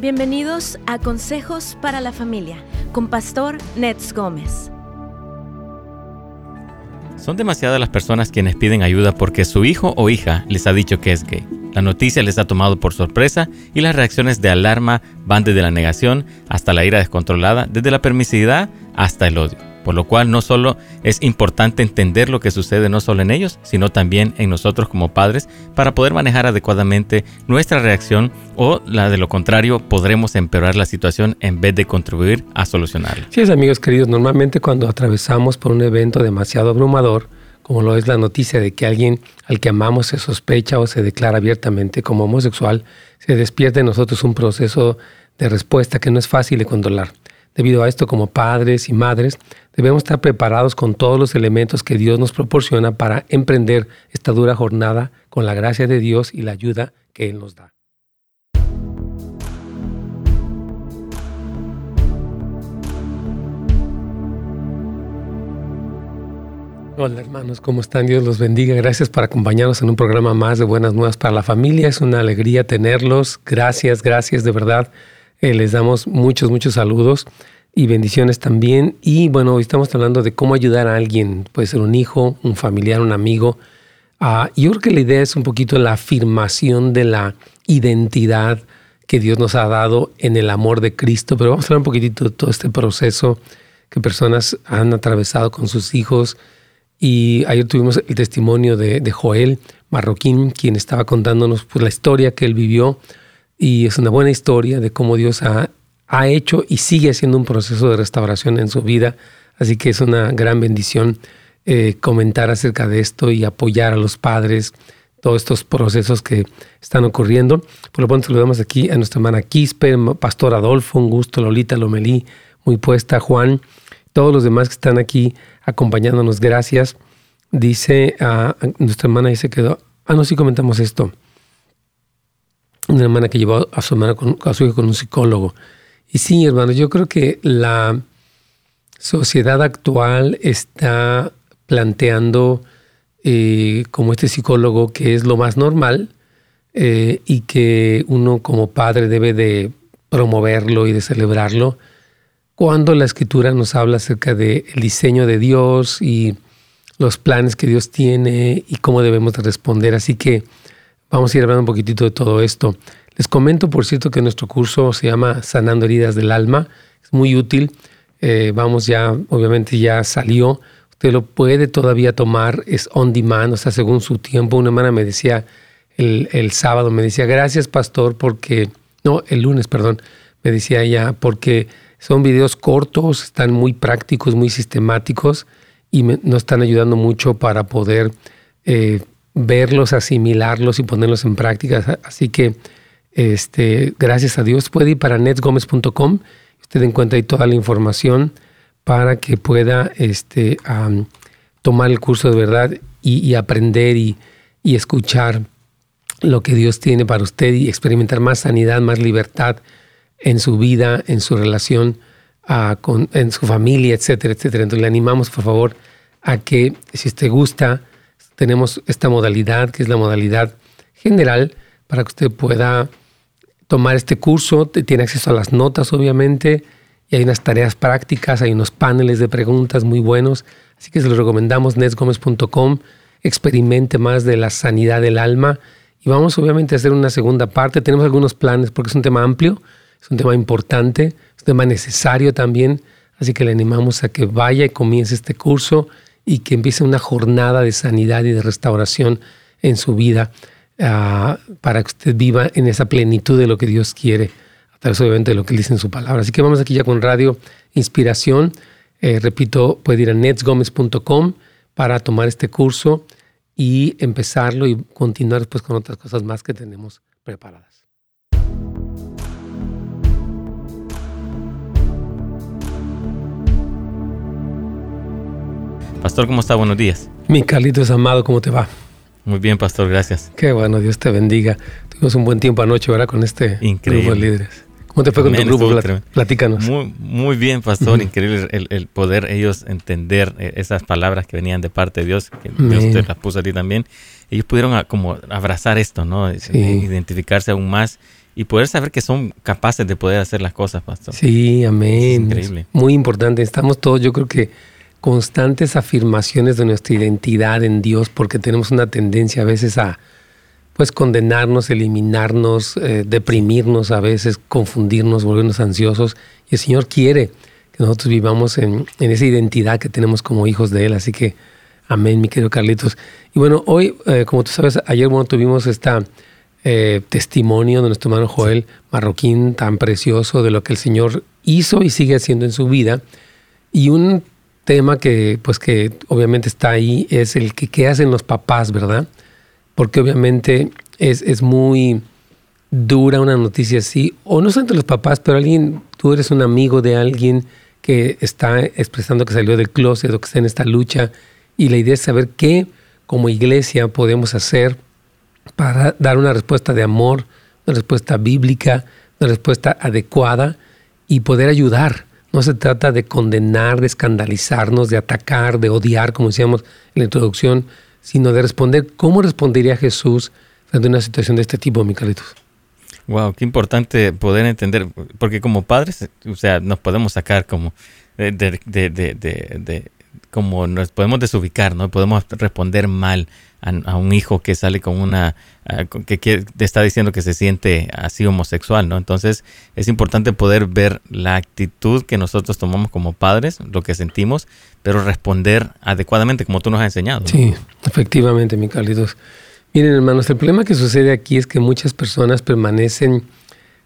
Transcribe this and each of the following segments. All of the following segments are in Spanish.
Bienvenidos a Consejos para la Familia con Pastor Nets Gómez. Son demasiadas las personas quienes piden ayuda porque su hijo o hija les ha dicho que es gay. La noticia les ha tomado por sorpresa y las reacciones de alarma van desde la negación hasta la ira descontrolada, desde la permisividad hasta el odio por lo cual no solo es importante entender lo que sucede no solo en ellos, sino también en nosotros como padres para poder manejar adecuadamente nuestra reacción o la de lo contrario podremos empeorar la situación en vez de contribuir a solucionarla. Sí, amigos queridos, normalmente cuando atravesamos por un evento demasiado abrumador, como lo es la noticia de que alguien al que amamos se sospecha o se declara abiertamente como homosexual, se despierta en nosotros un proceso de respuesta que no es fácil de controlar. Debido a esto, como padres y madres, debemos estar preparados con todos los elementos que Dios nos proporciona para emprender esta dura jornada con la gracia de Dios y la ayuda que Él nos da. Hola hermanos, ¿cómo están? Dios los bendiga. Gracias por acompañarnos en un programa más de Buenas Nuevas para la Familia. Es una alegría tenerlos. Gracias, gracias de verdad. Eh, les damos muchos, muchos saludos y bendiciones también. Y bueno, hoy estamos hablando de cómo ayudar a alguien, puede ser un hijo, un familiar, un amigo. Uh, yo creo que la idea es un poquito la afirmación de la identidad que Dios nos ha dado en el amor de Cristo, pero vamos a hablar un poquitito de todo este proceso que personas han atravesado con sus hijos. Y ayer tuvimos el testimonio de, de Joel Marroquín, quien estaba contándonos pues, la historia que él vivió y es una buena historia de cómo Dios ha, ha hecho y sigue haciendo un proceso de restauración en su vida. Así que es una gran bendición eh, comentar acerca de esto y apoyar a los padres, todos estos procesos que están ocurriendo. Por lo pronto saludamos aquí a nuestra hermana Quispe, Pastor Adolfo, un gusto, Lolita Lomelí, muy puesta, Juan, todos los demás que están aquí acompañándonos, gracias. Dice, a nuestra hermana dice que, ah, no, sí comentamos esto una hermana que llevó a su hermana con, hijo con un psicólogo. Y sí, hermano, yo creo que la sociedad actual está planteando eh, como este psicólogo que es lo más normal eh, y que uno como padre debe de promoverlo y de celebrarlo cuando la escritura nos habla acerca del diseño de Dios y los planes que Dios tiene y cómo debemos de responder. Así que Vamos a ir hablando un poquitito de todo esto. Les comento, por cierto, que nuestro curso se llama Sanando Heridas del Alma. Es muy útil. Eh, vamos ya, obviamente ya salió. Usted lo puede todavía tomar, es on demand, o sea, según su tiempo. Una hermana me decía el, sábado, me decía, gracias pastor, porque, no, el lunes, perdón, me decía ella, porque son videos cortos, están muy prácticos, muy sistemáticos y nos están ayudando mucho para poder eh, verlos, asimilarlos y ponerlos en práctica. Así que, este, gracias a Dios, puede ir para netsgomez.com. Usted encuentra ahí toda la información para que pueda este, tomar el curso de verdad y, aprender y, escuchar lo que Dios tiene para usted y experimentar más sanidad, más libertad en su vida, en su relación ah, con, en su familia, etcétera, etcétera. Entonces le animamos, por favor, a que si usted gusta, tenemos esta modalidad, que es la modalidad general, para que usted pueda tomar este curso. Tiene acceso a las notas, obviamente, y hay unas tareas prácticas, hay unos paneles de preguntas muy buenos. Así que se lo recomendamos, nesgomez.com. Experimente más de la sanidad del alma. Y vamos, obviamente, a hacer una segunda parte. Tenemos algunos planes porque es un tema amplio, es un tema importante, es un tema necesario también. Así que le animamos a que vaya y comience este curso y que empiece una jornada de sanidad y de restauración en su vida ah, para que usted viva en esa plenitud de lo que Dios quiere, a través obviamente de lo que dice en su palabra. Así que vamos aquí ya con Radio Inspiración. Eh, repito, puede ir a netsgomez.com para tomar este curso y empezarlo y continuar después con otras cosas más que tenemos preparadas. Pastor, ¿cómo está? Buenos días. Mi Carlitos amado, ¿cómo te va? Muy bien, Pastor, gracias. Qué bueno, Dios te bendiga. Tuvimos un buen tiempo anoche, ¿verdad? Con este grupo de líderes. ¿Cómo te fue con tu grupo? Platícanos. Muy, muy bien, Pastor. Increíble el, poder ellos entender eh, esas palabras que venían de parte de Dios, que Dios te las puso a ti también. Ellos pudieron como abrazar esto, ¿no? Identificarse aún más y poder saber que son capaces de poder hacer las cosas, pastor. Sí, amén. increíble. Muy importante. Estamos todos, yo creo que constantes afirmaciones de nuestra identidad en Dios porque tenemos una tendencia a veces a pues condenarnos, eliminarnos, eh, deprimirnos a veces, confundirnos, volvernos ansiosos. Y el Señor quiere que nosotros vivamos en, esa identidad que tenemos como hijos de Él. Así que, amén, mi querido Carlitos. Y bueno, hoy, eh, como tú sabes, ayer bueno, tuvimos esta eh, testimonio de nuestro hermano Joel Marroquín, tan precioso de lo que el Señor hizo y sigue haciendo en su vida. Y un tema que, pues que obviamente está ahí es el que qué hacen los papás, ¿verdad? Porque obviamente es, es muy dura una noticia así, o no solamente los papás, pero alguien, tú eres un amigo de alguien que está expresando que salió del closet o que está en esta lucha, y la idea es saber qué como iglesia podemos hacer para dar una respuesta de amor, una respuesta bíblica, una respuesta adecuada y poder ayudar no se trata de condenar, de escandalizarnos, de atacar, de odiar, como decíamos en la introducción, sino de responder cómo respondería Jesús frente a una situación de este tipo, Micalitos. Wow, qué importante poder entender, porque como padres, o sea, nos podemos sacar como de, de, de, como nos podemos desubicar, ¿no? Podemos responder mal a, un hijo que sale con una, que, que, está diciendo que se siente así homosexual, ¿no? Entonces es importante poder ver la actitud que nosotros tomamos como padres, lo que sentimos, pero responder adecuadamente como tú nos has enseñado. Sí, efectivamente, mi Carlitos. Miren, hermanos, el problema que sucede aquí es que muchas personas permanecen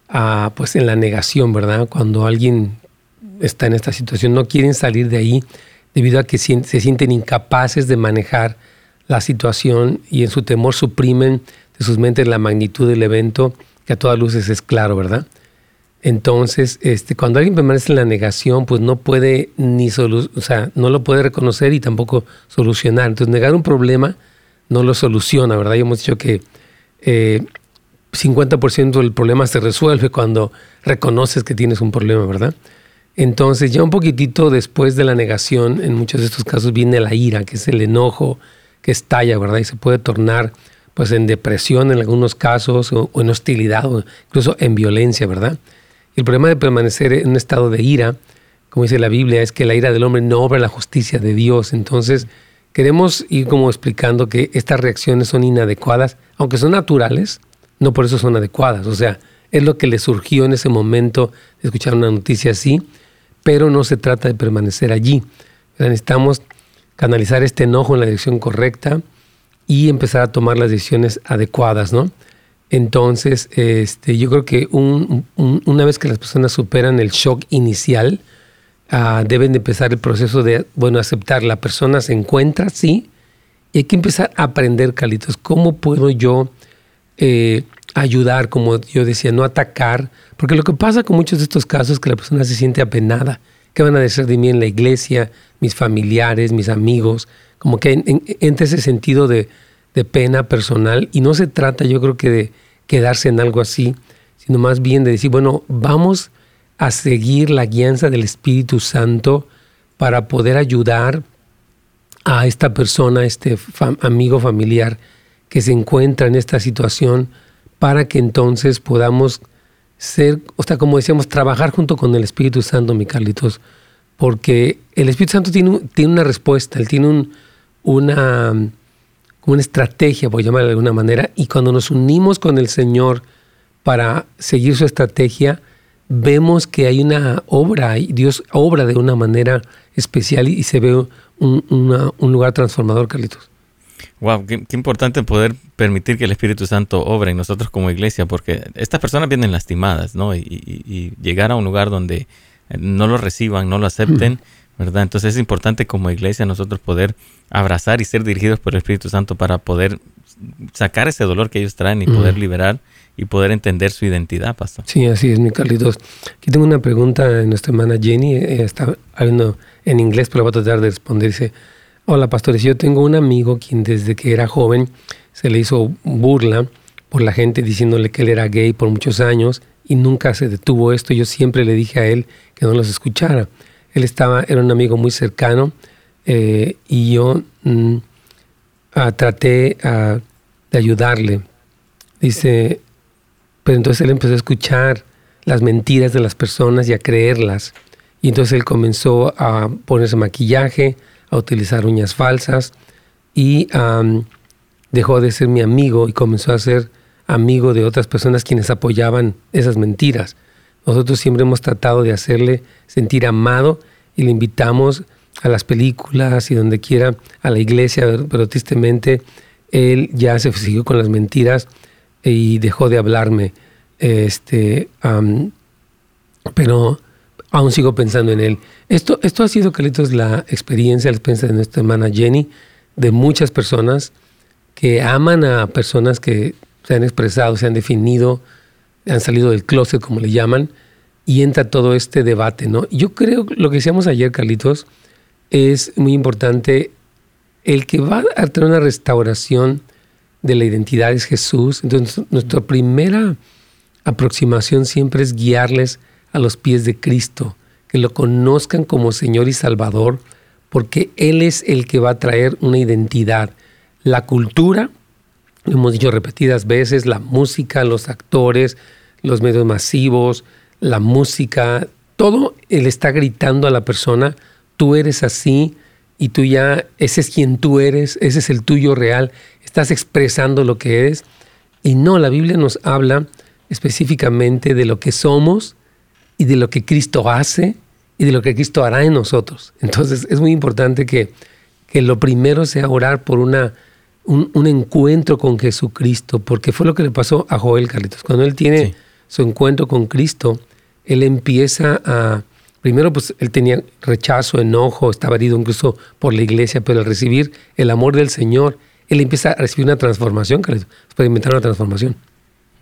ah, pues en la negación, ¿verdad? Cuando alguien está en esta situación, no quieren salir de ahí debido a que se sienten incapaces de manejar la situación y en su temor suprimen de sus mentes la magnitud del evento, que a todas luces es claro, ¿verdad? Entonces, este, cuando alguien permanece en la negación, pues no puede ni o sea, no lo puede reconocer y tampoco solucionar. Entonces, negar un problema no lo soluciona, ¿verdad? Ya hemos dicho que eh, 50% del problema se resuelve cuando reconoces que tienes un problema, ¿verdad? Entonces, ya un poquitito después de la negación, en muchos de estos casos viene la ira, que es el enojo, que estalla, ¿verdad? Y se puede tornar pues en depresión en algunos casos o, en hostilidad o incluso en violencia, ¿verdad? el problema de permanecer en un estado de ira, como dice la Biblia, es que la ira del hombre no obra la justicia de Dios. Entonces, queremos ir como explicando que estas reacciones son inadecuadas, aunque son naturales, no por eso son adecuadas. O sea, es lo que le surgió en ese momento de escuchar una noticia así, pero no se trata de permanecer allí. Necesitamos canalizar este enojo en la dirección correcta y empezar a tomar las decisiones adecuadas, ¿no? Entonces, este, yo creo que una vez que las personas superan el shock inicial, ah, deben de empezar el proceso de, bueno, aceptar. La persona se encuentra, sí, y hay que empezar a aprender, Calitos, cómo puedo yo eh, ayudar, como yo decía, no atacar, porque lo que pasa con muchos de estos casos es que la persona se siente apenada. ¿Qué van a decir de mí en la iglesia? mis familiares, mis amigos, como que entre ese sentido de, pena personal. Y no se trata, yo creo que de quedarse en algo así, sino más bien de decir, bueno, vamos a seguir la guianza del Espíritu Santo para poder ayudar a esta persona, a este amigo familiar que se encuentra en esta situación, para que entonces podamos ser, o sea, como decíamos, trabajar junto con el Espíritu Santo, mi Carlitos, porque el Espíritu Santo tiene, tiene una respuesta, él tiene un, una, una estrategia, por llamarla de alguna manera, y cuando nos unimos con el Señor para seguir su estrategia, vemos que hay una obra, y Dios obra de una manera especial y, se ve un, lugar transformador, Carlitos. Wow, qué, importante poder permitir que el Espíritu Santo obre en nosotros como iglesia, porque estas personas vienen lastimadas, ¿no? y llegar a un lugar donde no lo reciban, no lo acepten, ¿verdad? Entonces es importante como iglesia nosotros poder abrazar y ser dirigidos por el Espíritu Santo para poder sacar ese dolor que ellos traen y poder liberar y poder entender su identidad, pastor. Sí, así es, mi Carlitos. Aquí tengo una pregunta de nuestra hermana Jenny, ella está hablando en inglés, pero voy a tratar de responder. Dice, hola pastores, yo tengo un amigo quien desde que era joven se le hizo burla por la gente diciéndole que él era gay por muchos años y nunca se detuvo esto. Yo siempre le dije a él que no los escuchara. Él estaba, era un amigo muy cercano eh, y yo mm, traté de ayudarle. Dice, Pero entonces él empezó a escuchar las mentiras de las personas y a creerlas. Y entonces él comenzó a ponerse maquillaje, a utilizar uñas falsas y dejó de ser mi amigo y comenzó a ser amigo de otras personas quienes apoyaban esas mentiras. Nosotros siempre hemos tratado de hacerle sentir amado y le invitamos a las películas y donde quiera, a la iglesia, pero tristemente él ya se siguió con las mentiras y dejó de hablarme. Este, pero aún sigo pensando en él. Esto, esto ha sido, Carlitos, la experiencia, la experiencia de nuestra hermana Jenny, de muchas personas que aman a personas que se han expresado, se han definido, han salido del closet, como le llaman, y entra todo este debate, ¿no? Yo creo, lo que decíamos ayer, Carlitos, es muy importante. El que va a tener una restauración de la identidad es Jesús. Entonces, nuestra primera aproximación siempre es guiarles a los pies de Cristo, que lo conozcan como Señor y Salvador, porque Él es el que va a traer una identidad. La cultura, lo hemos dicho repetidas veces, la música, los actores, los medios masivos, la música, todo Él está gritando a la persona, tú eres así y tú ya, ese es quien tú eres, ese es el tuyo real, estás expresando lo que eres. Y no, la Biblia nos habla específicamente de lo que somos y de lo que Cristo hace y de lo que Cristo hará en nosotros. Entonces es muy importante que, que lo primero sea orar por una, un, encuentro con Jesucristo, porque fue lo que le pasó a Joel Carlitos. Cuando él tiene su encuentro con Cristo, él empieza a primero pues él tenía rechazo, enojo, estaba herido incluso por la iglesia, pero al recibir el amor del Señor, él empieza a recibir una transformación, que experimentar una transformación.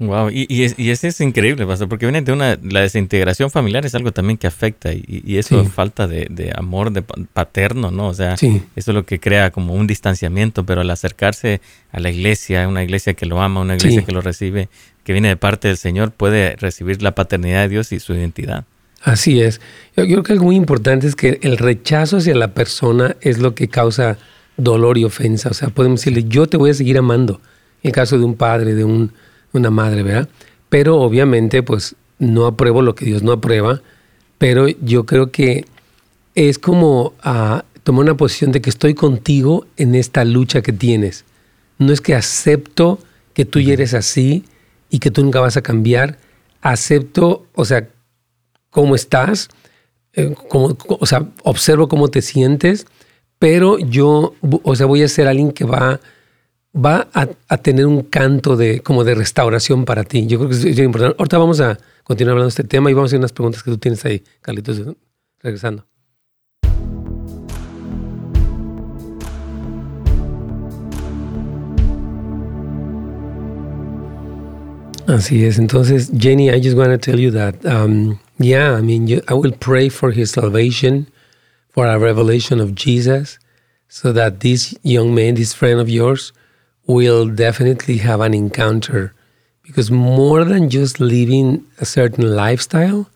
Wow, y, y, y eso es increíble, Pastor, porque viene de una, la desintegración familiar es algo también que afecta y, y eso falta de, de, amor de paterno, ¿no? O sea, eso es lo que crea como un distanciamiento, pero al acercarse a la iglesia, una iglesia que lo ama, una iglesia que lo recibe, que viene de parte del Señor, puede recibir la paternidad de Dios y su identidad. Así es. Yo, creo que algo muy importante es que el rechazo hacia la persona es lo que causa dolor y ofensa. O sea, podemos decirle, yo te voy a seguir amando. En el caso de un padre, de un, una madre, ¿verdad? Pero obviamente, pues no apruebo lo que Dios no aprueba. Pero yo creo que es como ah, tomar una posición de que estoy contigo en esta lucha que tienes. No es que acepto que tú ya eres así y que tú nunca vas a cambiar. Acepto, o sea, cómo estás, eh, o sea, observo cómo te sientes, pero yo, o sea, voy a ser alguien que va, va a, tener un canto de, como de restauración para ti. Yo creo que es, importante. Ahorita vamos a continuar hablando de este tema y vamos a hacer unas preguntas que tú tienes ahí, Carlitos, regresando. Así es. Entonces, Jenny, I just want to tell you that um, Yeah, I mean, I will pray for his salvation, for a revelation of Jesus, so that this young man, this friend of yours, will definitely have an encounter. Because more than just living a certain lifestyle,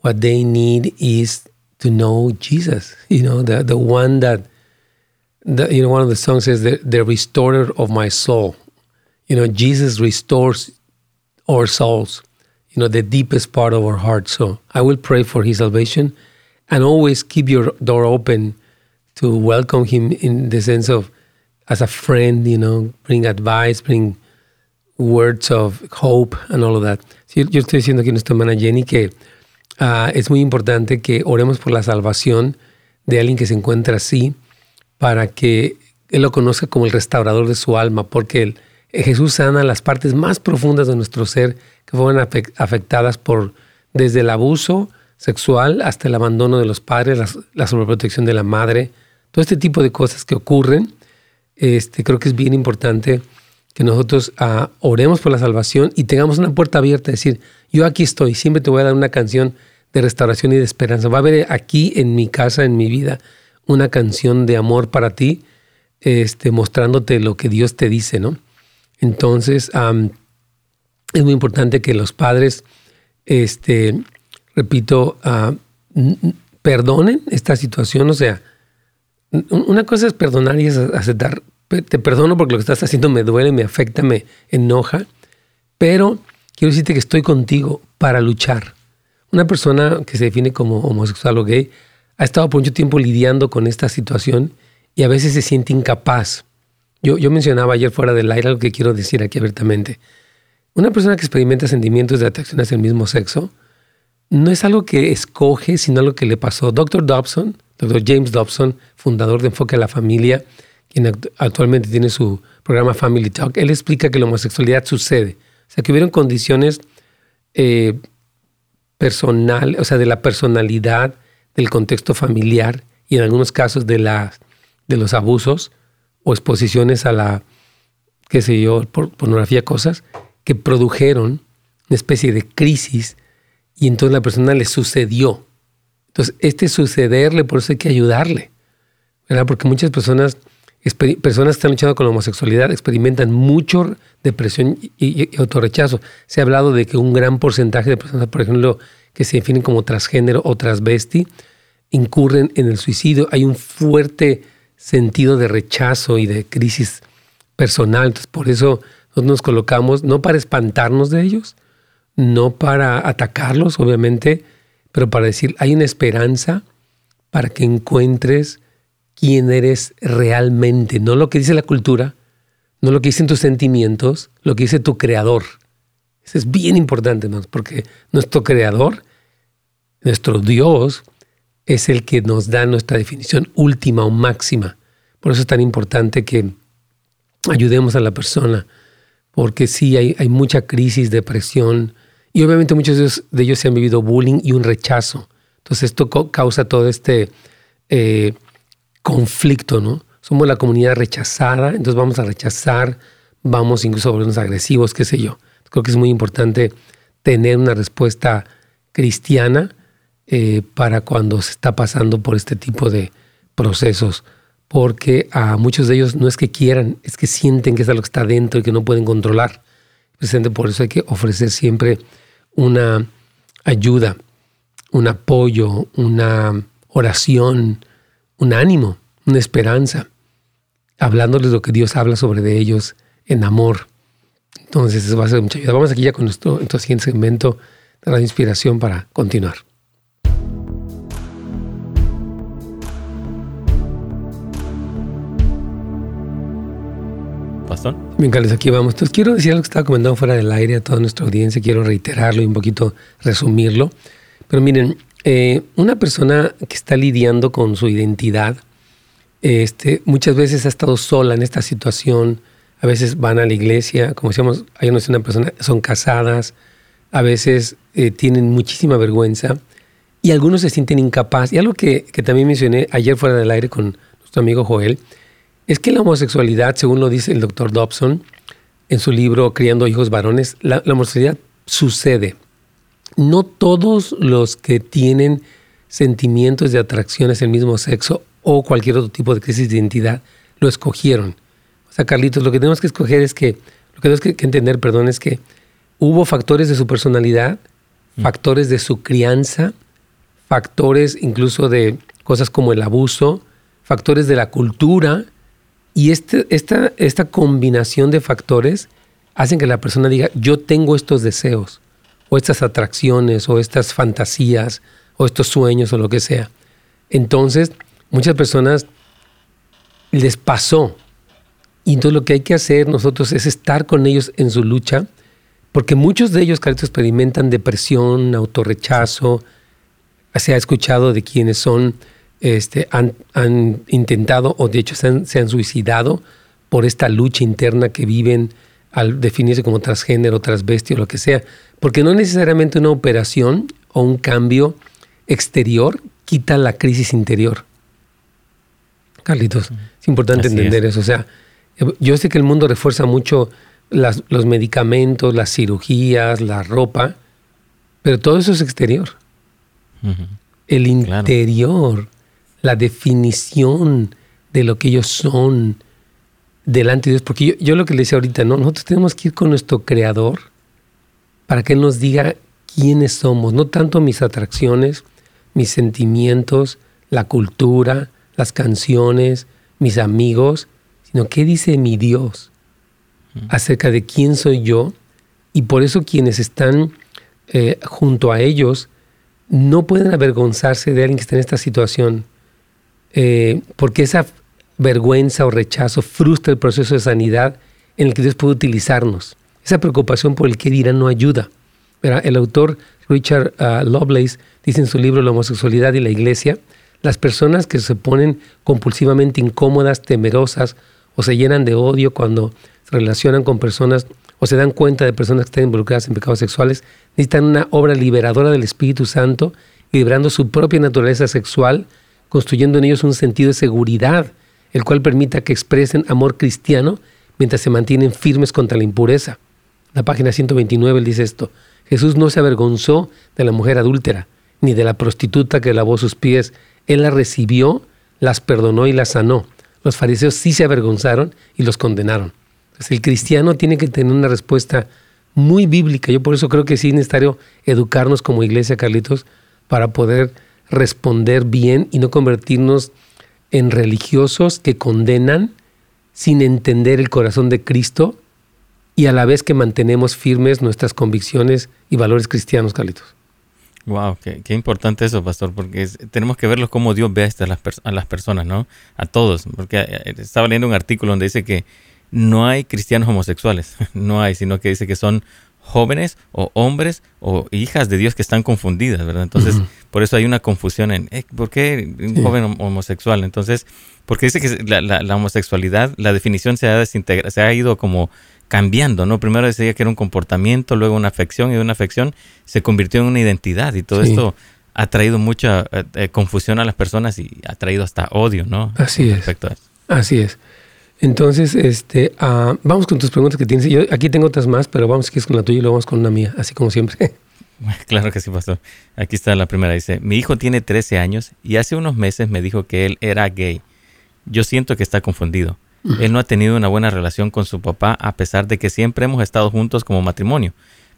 what they need is to know Jesus. You know, the the one that, the, you know, one of the songs says the, the restorer of my soul. You know, Jesus restores our souls you know, the deepest part of our heart. So I will pray for his salvation and always keep your door open to welcome him in the sense of as a friend, you know, bring advice, bring words of hope and all of that. Sí, yo estoy diciendo aquí a nuestra hermana Jenny que uh, es muy importante que oremos por la salvación de alguien que se encuentra así para que él lo conozca como el restaurador de su alma, porque el, Jesús sana las partes más profundas de nuestro ser que fueron afectadas por desde el abuso sexual hasta el abandono de los padres, la, sobreprotección de la madre, todo este tipo de cosas que ocurren. Este, creo que es bien importante que nosotros ah, oremos por la salvación y tengamos una puerta abierta, decir, yo aquí estoy, siempre te voy a dar una canción de restauración y de esperanza. Va a haber aquí en mi casa, en mi vida, una canción de amor para ti, este, mostrándote lo que Dios te dice, ¿no? Entonces, es muy importante que los padres, este, repito, ah, perdonen esta situación. O sea, una cosa es perdonar y es aceptar. Te perdono porque lo que estás haciendo me duele, me afecta, me enoja, pero quiero decirte que estoy contigo para luchar. Una persona que se define como homosexual o gay ha estado por mucho tiempo lidiando con esta situación y a veces se siente incapaz. Yo, yo mencionaba ayer fuera del aire algo que quiero decir aquí abiertamente. Una persona que experimenta sentimientos de atracción hacia el mismo sexo no es algo que escoge, sino algo que le pasó. Dr. Dobson, Dr. James Dobson, fundador de Enfoque a la Familia, quien actualmente tiene su programa Family Talk, él explica que la homosexualidad sucede. O sea, que hubieron condiciones eh, personal, o sea, de la personalidad, del contexto familiar y en algunos casos de, de los abusos o exposiciones a la, qué sé yo, por pornografía, cosas que produjeron una especie de crisis y entonces la persona le sucedió. Entonces, este sucederle, por eso hay que ayudarle, ¿verdad? Porque muchas personas, personas que están luchando con la homosexualidad experimentan mucho depresión y, y, autorrechazo. Se ha hablado de que un gran porcentaje de personas, por ejemplo, que se definen como transgénero o transvesti, incurren en el suicidio. Hay un fuerte sentido de rechazo y de crisis personal. Entonces, por eso nos colocamos, no para espantarnos de ellos, no para atacarlos, obviamente, pero para decir, hay una esperanza para que encuentres quién eres realmente, no lo que dice la cultura, no lo que dicen tus sentimientos, lo que dice tu creador. Eso es bien importante, porque nuestro creador, nuestro Dios, es el que nos da nuestra definición última o máxima. Por eso es tan importante que ayudemos a la persona, porque sí hay, hay mucha crisis, depresión, y obviamente muchos de ellos, de ellos, se han vivido bullying y un rechazo. Entonces esto causa todo este eh, conflicto, ¿no? Somos la comunidad rechazada, entonces vamos a rechazar, vamos incluso a volvernos agresivos, qué sé yo. Creo que es muy importante tener una respuesta cristiana eh, para cuando se está pasando por este tipo de procesos, porque a muchos de ellos no es que quieran, es que sienten que es algo que está dentro y que no pueden controlar. Precisamente por eso hay que ofrecer siempre una ayuda, un apoyo, una oración, un ánimo, una esperanza, hablándoles lo que Dios habla sobre de ellos en amor. Entonces, eso va a ser mucha ayuda. Vamos aquí ya con nuestro, nuestro siguiente segmento de la inspiración para continuar. Pastor. Bien, Carlos, aquí vamos. Entonces, quiero decir algo que estaba comentando fuera del aire a toda nuestra audiencia, quiero reiterarlo y un poquito resumirlo. Pero miren, eh, una persona que está lidiando con su identidad, este, muchas veces ha estado sola en esta situación, a veces van a la iglesia, como decíamos, hay una persona, son casadas, a veces eh, tienen muchísima vergüenza y algunos se sienten incapaz. Y algo que, que, también mencioné ayer fuera del aire con nuestro amigo Joel, es que la homosexualidad, según lo dice el doctor Dobson en su libro Criando hijos varones, la, la homosexualidad sucede. No todos los que tienen sentimientos de atracción hacia el mismo sexo o cualquier otro tipo de crisis de identidad lo escogieron. O sea, Carlitos, lo que tenemos que escoger es que, lo que tenemos que, entender, perdón, es que hubo factores de su personalidad, mm. factores de su crianza, factores incluso de cosas como el abuso, factores de la cultura, y este, esta, esta combinación de factores hacen que la persona diga, yo tengo estos deseos, o estas atracciones, o estas fantasías, o estos sueños, o lo que sea. Entonces, muchas personas les pasó y entonces lo que hay que hacer nosotros es estar con ellos en su lucha, porque muchos de ellos, Carlitos, experimentan depresión, autorrechazo. Se ha escuchado de quienes son, este, han, intentado o de hecho se han, se han, suicidado por esta lucha interna que viven al definirse como transgénero, transvesti o lo que sea. Porque no necesariamente una operación o un cambio exterior quita la crisis interior. Carlitos, es importante entender eso. O sea, yo sé que el mundo refuerza mucho los medicamentos, las cirugías, la ropa, pero todo eso es exterior. El interior, la definición de lo que ellos son delante de Dios. Porque yo, lo que le decía ahorita, ¿no? nosotros tenemos que ir con nuestro creador para que Él nos diga quiénes somos, no tanto mis atracciones, mis sentimientos, la cultura, las canciones, mis amigos, sino qué dice mi Dios acerca de quién soy yo Y por eso quienes están eh, junto a ellos no pueden avergonzarse de alguien que está en esta situación, eh, porque esa vergüenza o rechazo frustra el proceso de sanidad en el que Dios puede utilizarnos. Esa preocupación por el que dirán no ayuda. El autor Richard uh, Lovelace dice en su libro La homosexualidad y la iglesia, las personas que se ponen compulsivamente incómodas, temerosas o se llenan de odio cuando se relacionan con personas o se dan cuenta de personas que están involucradas en pecados sexuales, necesitan una obra liberadora del Espíritu Santo, liberando su propia naturaleza sexual, construyendo en ellos un sentido de seguridad, el cual permita que expresen amor cristiano mientras se mantienen firmes contra la impureza. La página 129 dice esto, Jesús no se avergonzó de la mujer adúltera, ni de la prostituta que lavó sus pies. Él las recibió, las perdonó y las sanó. Los fariseos sí se avergonzaron y los condenaron. Entonces, el cristiano tiene que tener una respuesta muy bíblica. Yo por eso creo que sí es necesario educarnos como iglesia, Carlitos, para poder responder bien y no convertirnos en religiosos que condenan sin entender el corazón de Cristo y a la vez que mantenemos firmes nuestras convicciones y valores cristianos, Carlitos. Wow, qué, importante eso, pastor, porque tenemos que verlo como Dios ve a las, a las personas, ¿no? A todos, porque eh, estaba leyendo un artículo donde dice que no hay cristianos homosexuales, no hay, sino que dice que son jóvenes o hombres o hijas de Dios que están confundidas, ¿verdad? Entonces, por eso hay una confusión en, eh, ¿por qué un joven homosexual? Entonces, porque dice que la, la, homosexualidad, la definición se ha desintegrado, se ha ido como cambiando, ¿no? Primero decía que era un comportamiento, luego una afección y de una afección se convirtió en una identidad y todo esto ha traído mucha eh, eh, confusión a las personas y ha traído hasta odio, ¿no? Así es. Así es. Entonces, este, uh, vamos con tus preguntas que tienes. Yo aquí tengo otras más, pero vamos que es con la tuya y luego vamos con una mía, así como siempre. Claro que sí, pastor. Aquí está la primera. Dice, mi hijo tiene 13 años y hace unos meses me dijo que él era gay. Yo siento que está confundido. Él no ha tenido una buena relación con su papá a pesar de que siempre hemos estado juntos como matrimonio.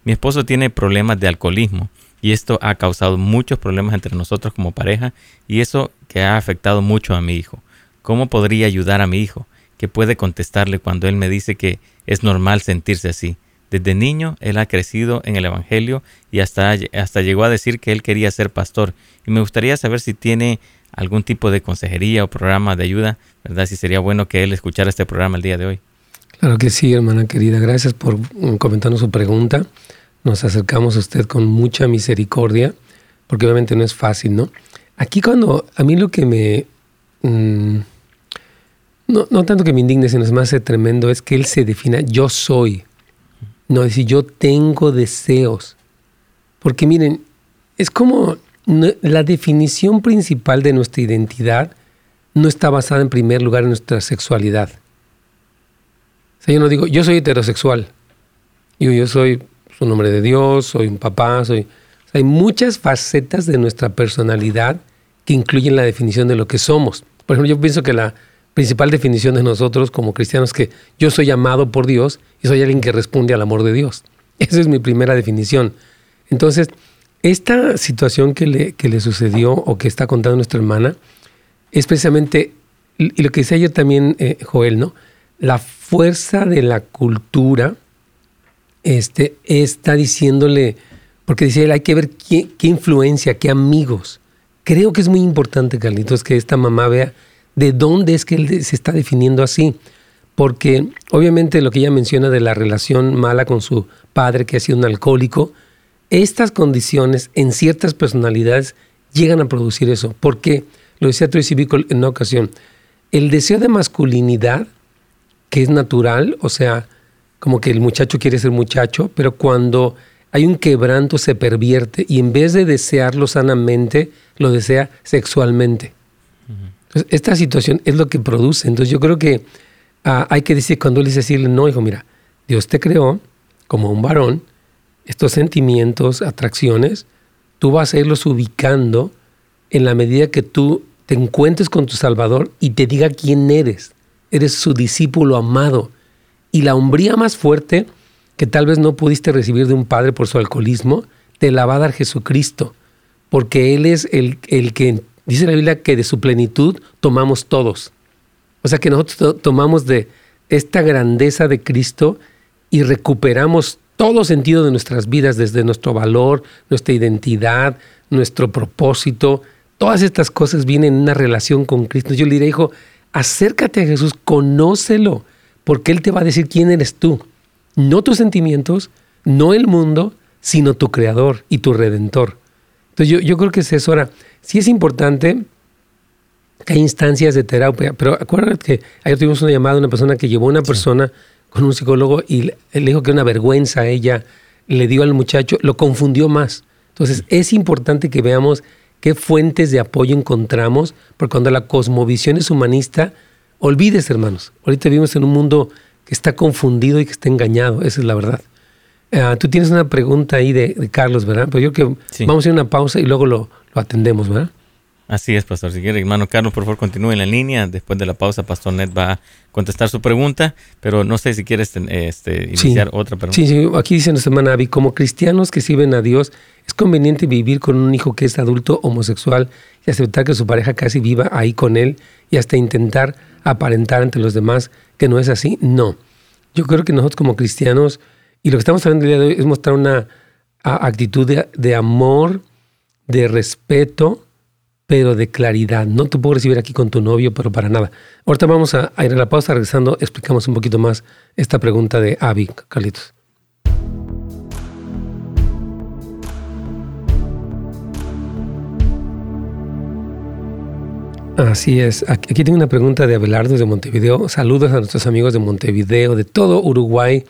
Mi esposo tiene problemas de alcoholismo y esto ha causado muchos problemas entre nosotros como pareja y eso que ha afectado mucho a mi hijo. ¿Cómo podría ayudar a mi hijo? ¿Qué puede contestarle cuando él me dice que es normal sentirse así? Desde niño él ha crecido en el Evangelio y hasta, hasta llegó a decir que él quería ser pastor. Y me gustaría saber si tiene algún tipo de consejería o programa de ayuda, ¿verdad? Si sería bueno que él escuchara este programa el día de hoy. Claro que sí, hermana querida. Gracias por mm, comentarnos su pregunta. Nos acercamos a usted con mucha misericordia, porque obviamente no es fácil, ¿no? Aquí cuando a mí lo que me... Mm, no, no, tanto que me indigne, sino es más tremendo, es que él se defina yo soy. No decir yo tengo deseos. Porque miren, es como la definición principal de nuestra identidad no está basada en primer lugar en nuestra sexualidad. O sea, yo no digo, yo soy heterosexual. Yo, yo soy un hombre de Dios, soy un papá, soy... hay muchas facetas de nuestra personalidad que incluyen la definición de lo que somos. Por ejemplo, yo pienso que la principal definición de nosotros como cristianos que yo soy amado por Dios y soy alguien que responde al amor de Dios. Esa es mi primera definición. Entonces, esta situación que le, que le sucedió o que está contando nuestra hermana es precisamente, y lo que decía ayer también eh, Joel, ¿no? La fuerza de la cultura este, está diciéndole, porque decía él, hay que ver qué, qué influencia, qué amigos. Creo que es muy importante, Carlitos, que esta mamá vea de dónde es que él se está definiendo así. Porque obviamente lo que ella menciona de la relación mala con su padre, que ha sido un alcohólico, estas condiciones en ciertas personalidades llegan a producir eso. ¿Por qué? Lo decía Tracy Bickle en una ocasión. El deseo de masculinidad, que es natural, o sea, como que el muchacho quiere ser muchacho, pero cuando hay un quebranto se pervierte y en vez de desearlo sanamente, lo desea sexualmente. Esta situación es lo que produce. Entonces yo creo que ah, hay que decir, cuando él dice decirle, no, hijo, mira, Dios te creó como un varón, estos sentimientos, atracciones, tú vas a irlos ubicando en la medida que tú te encuentres con tu Salvador y te diga quién eres. Eres su discípulo amado. Y la hombría más fuerte que tal vez no pudiste recibir de un padre por su alcoholismo, te la va a dar Jesucristo. Porque Él es el, el que, dice la Biblia, que de su plenitud tomamos todos. O sea que nosotros tomamos de esta grandeza de Cristo y recuperamos todo sentido de nuestras vidas, desde nuestro valor, nuestra identidad, nuestro propósito. Todas estas cosas vienen en una relación con Cristo. Yo le diré, hijo, acércate a Jesús, conócelo, porque Él te va a decir quién eres tú. No tus sentimientos, no el mundo, sino tu creador y tu redentor. Entonces yo, yo creo que es eso. Ahora, sí es importante que hay instancias de terapia, pero acuérdate que ayer tuvimos una llamada de una persona que llevó a una persona con un psicólogo y le dijo que una vergüenza a ella le dio al muchacho, lo confundió más. Entonces es importante que veamos qué fuentes de apoyo encontramos, porque cuando la cosmovisión es humanista, olvides hermanos, ahorita vivimos en un mundo que está confundido y que está engañado, esa es la verdad. Ah, tú tienes una pregunta ahí de, Carlos, ¿verdad? Pero yo creo que vamos a ir a una pausa y luego lo, lo atendemos, ¿verdad? Así es, Pastor. Si quiere, hermano Carlos, por favor, continúe en la línea. Después de la pausa, Pastor Ned va a contestar su pregunta, pero no sé si quieres este, iniciar otra pregunta. Sí, sí, aquí dice nuestra hermana Abby, como cristianos que sirven a Dios, ¿es conveniente vivir con un hijo que es adulto homosexual y aceptar que su pareja casi viva ahí con él y hasta intentar aparentar ante los demás que no es así? No. Yo creo que nosotros como cristianos, y lo que estamos hablando el día de hoy es mostrar una actitud de amor, de respeto, pero de claridad. No te puedo recibir aquí con tu novio, pero para nada. Ahorita vamos a, ir a la pausa, regresando, explicamos un poquito más esta pregunta de Avi, Carlitos. Así es. Aquí tengo una pregunta de Abelardo de Montevideo. Saludos a nuestros amigos de Montevideo, de todo Uruguay.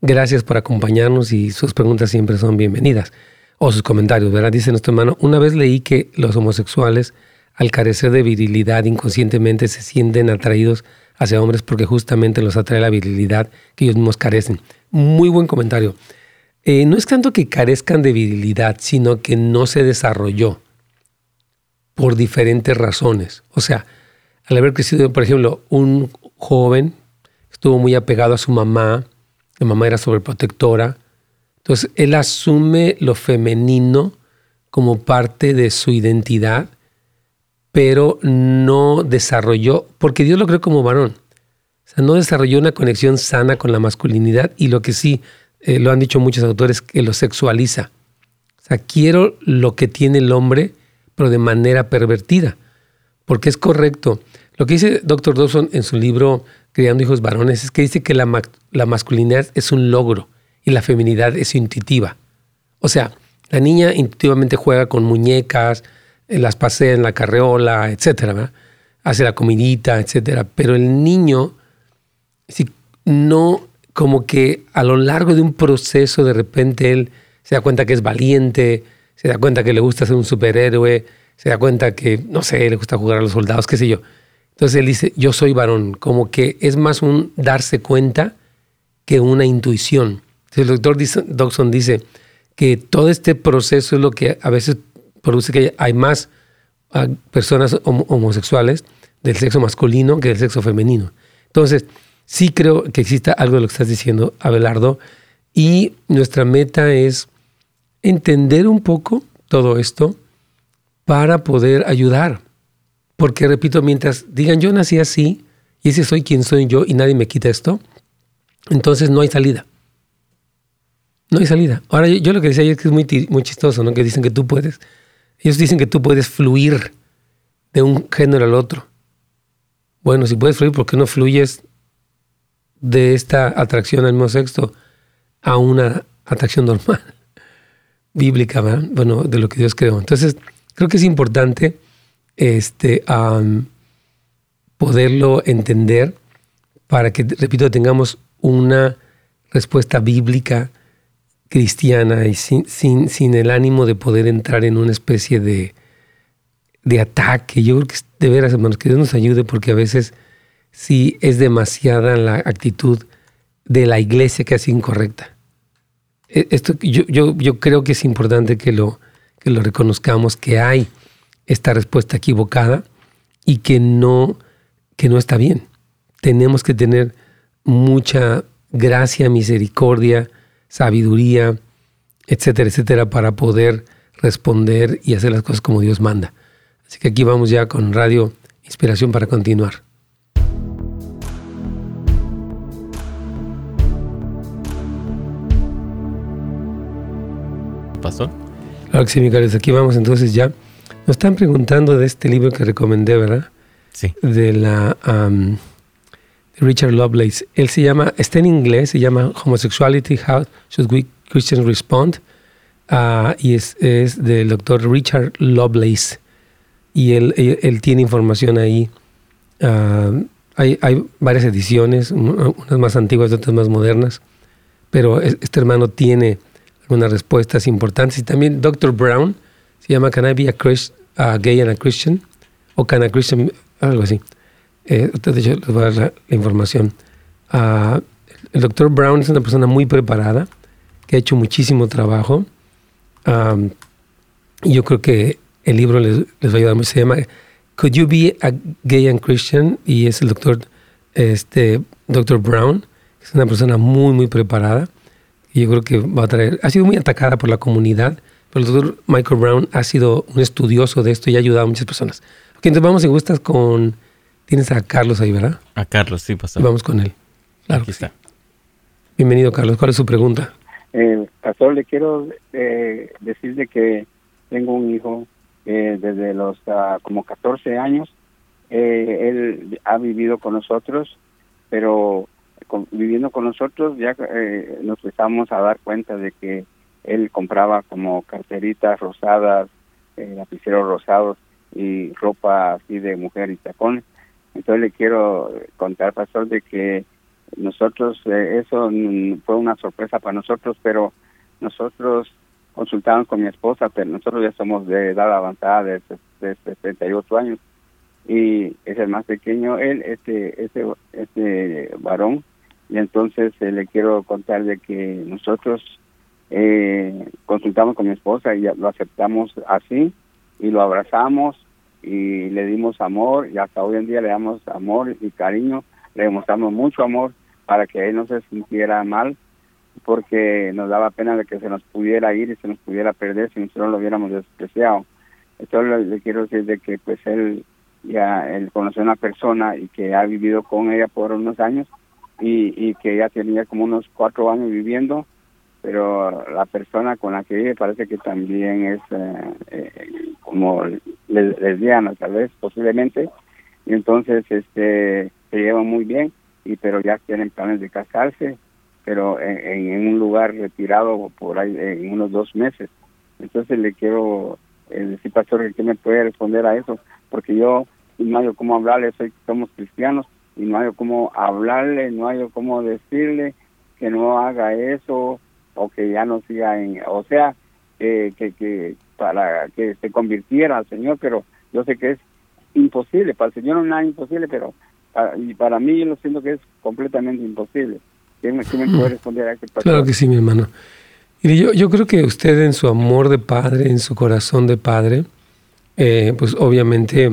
Gracias por acompañarnos y sus preguntas siempre son bienvenidas o sus comentarios, ¿verdad? Dice nuestro hermano, una vez leí que los homosexuales, al carecer de virilidad, inconscientemente se sienten atraídos hacia hombres porque justamente los atrae la virilidad que ellos mismos carecen. Muy buen comentario. Eh, no es tanto que carezcan de virilidad, sino que no se desarrolló por diferentes razones. O sea, al haber crecido, por ejemplo, un joven estuvo muy apegado a su mamá, la mamá era sobreprotectora, entonces, él asume lo femenino como parte de su identidad, pero no desarrolló, porque Dios lo creó como varón. O sea, no desarrolló una conexión sana con la masculinidad y lo que sí, eh, lo han dicho muchos autores, que lo sexualiza. O sea, quiero lo que tiene el hombre, pero de manera pervertida, porque es correcto. Lo que dice Dr. Dawson en su libro Criando hijos varones es que dice que la, la masculinidad es un logro y la feminidad es intuitiva. O sea, la niña intuitivamente juega con muñecas, eh, las pasea en la carreola, etcétera, hace la comidita, etcétera. Pero el niño, si no, como que a lo largo de un proceso, de repente él se da cuenta que es valiente, se da cuenta que le gusta ser un superhéroe, se da cuenta que, no sé, le gusta jugar a los soldados, qué sé yo. Entonces él dice, yo soy varón, como que es más un darse cuenta que una intuición. El doctor Dodson dice que todo este proceso es lo que a veces produce que hay más ah, personas homosexuales del sexo masculino que del sexo femenino. Entonces, sí creo que exista algo de lo que estás diciendo, Abelardo, y nuestra meta es entender un poco todo esto para poder ayudar. Porque, repito, mientras digan yo nací así y ese soy quien soy yo y nadie me quita esto, entonces no hay salida. No hay salida. Ahora, yo, lo que decía ayer es que es muy, muy chistoso, ¿no? Que dicen que tú puedes. Ellos dicen que tú puedes fluir de un género al otro. Bueno, si puedes fluir, ¿por qué no fluyes de esta atracción al mismo sexo a una atracción normal, bíblica, ¿verdad? Bueno, de lo que Dios creó. Entonces, creo que es importante este, poderlo entender para que, repito, tengamos una respuesta bíblica cristiana y sin, sin, sin, el ánimo de poder entrar en una especie de, de ataque. Yo creo que de veras, hermanos, que Dios nos ayude porque a veces sí es demasiada la actitud de la iglesia que es incorrecta. E, esto, yo, yo, yo creo que es importante que lo, que lo reconozcamos, que hay esta respuesta equivocada y que no, que no está bien. Tenemos que tener mucha gracia, misericordia, sabiduría, etcétera, etcétera, para poder responder y hacer las cosas como Dios manda. Así que aquí vamos ya con Radio Inspiración para continuar. pastor. Claro que sí, mi Aquí vamos entonces ya. Nos están preguntando de este libro que recomendé, ¿verdad? Sí. De la de Richard Lovelace. Él se llama, está en inglés, se llama Homosexuality, How Should We Christians Respond? Ah, y es, es, del doctor Richard Lovelace. Y él, él, tiene información ahí. Ah, hay, hay, varias ediciones, unas más antiguas, otras más modernas. Pero este hermano tiene algunas respuestas importantes. Y también Dr. Brown se llama Can I be a, Gay and a Christian? O Can a Christian, algo así. Eh, hecho, les voy a dar la, información. Ah, el Dr. Brown es una persona muy preparada que ha hecho muchísimo trabajo y yo creo que el libro les, va a ayudar mucho. Se llama Could You Be a Gay and Christian? Y es el doctor, este, doctor Brown. Es una persona muy, muy preparada. Y yo creo que va a traer. Ha sido muy atacada por la comunidad, pero el doctor Michael Brown ha sido un estudioso de esto y ha ayudado a muchas personas. Ok, entonces vamos, si gustas, con. Tienes a Carlos ahí, ¿verdad? A Carlos, sí, pastor. Vamos con él. Claro. Aquí está. Bienvenido, Carlos. ¿Cuál es su pregunta? Eh, pastor, le quiero eh, decir de que tengo un hijo eh, desde los uh, como 14 años. Eh, él ha vivido con nosotros, pero viviendo con nosotros ya eh, nos empezamos a dar cuenta de que él compraba como carteritas rosadas, eh, lapiceros rosados y ropa así de mujer y tacones. Entonces le quiero contar, pastor, de que nosotros, eh, eso fue una sorpresa para nosotros, pero nosotros consultamos con mi esposa, pero nosotros ya somos de edad avanzada, de, de 78 años, y es el más pequeño, él, este, este, este varón, y entonces eh, le quiero contar de que nosotros eh, consultamos con mi esposa y lo aceptamos así, y lo abrazamos, y le dimos amor, y hasta hoy en día le damos amor y cariño, le demostramos mucho amor para que él no se sintiera mal, porque nos daba pena de que se nos pudiera ir y se nos pudiera perder si nosotros lo hubiéramos despreciado. Entonces le, quiero decir de que pues él ya él conoció a una persona y que ha vivido con ella por unos años y, y que ya tenía como unos cuatro años viviendo, pero la persona con la que vive parece que también es eh, eh, como lesbiana tal vez posiblemente. Y entonces este se llevan muy bien y pero ya tienen planes de casarse pero en, en un lugar retirado por ahí en unos dos meses. Entonces le quiero eh, decir pastor que me puede responder a eso porque yo no hay cómo hablarle somos cristianos y no hay cómo hablarle no hay cómo decirle que no haga eso o que ya no siga en o sea que, que para que se convirtiera al Señor pero yo sé que es imposible para el Señor no es nada imposible pero y para mí yo lo siento que es completamente imposible. ¿Quién, me puede responder a qué Claro que sí, mi hermano. Y yo, yo creo que usted en su amor de padre, en su corazón de padre, eh, pues obviamente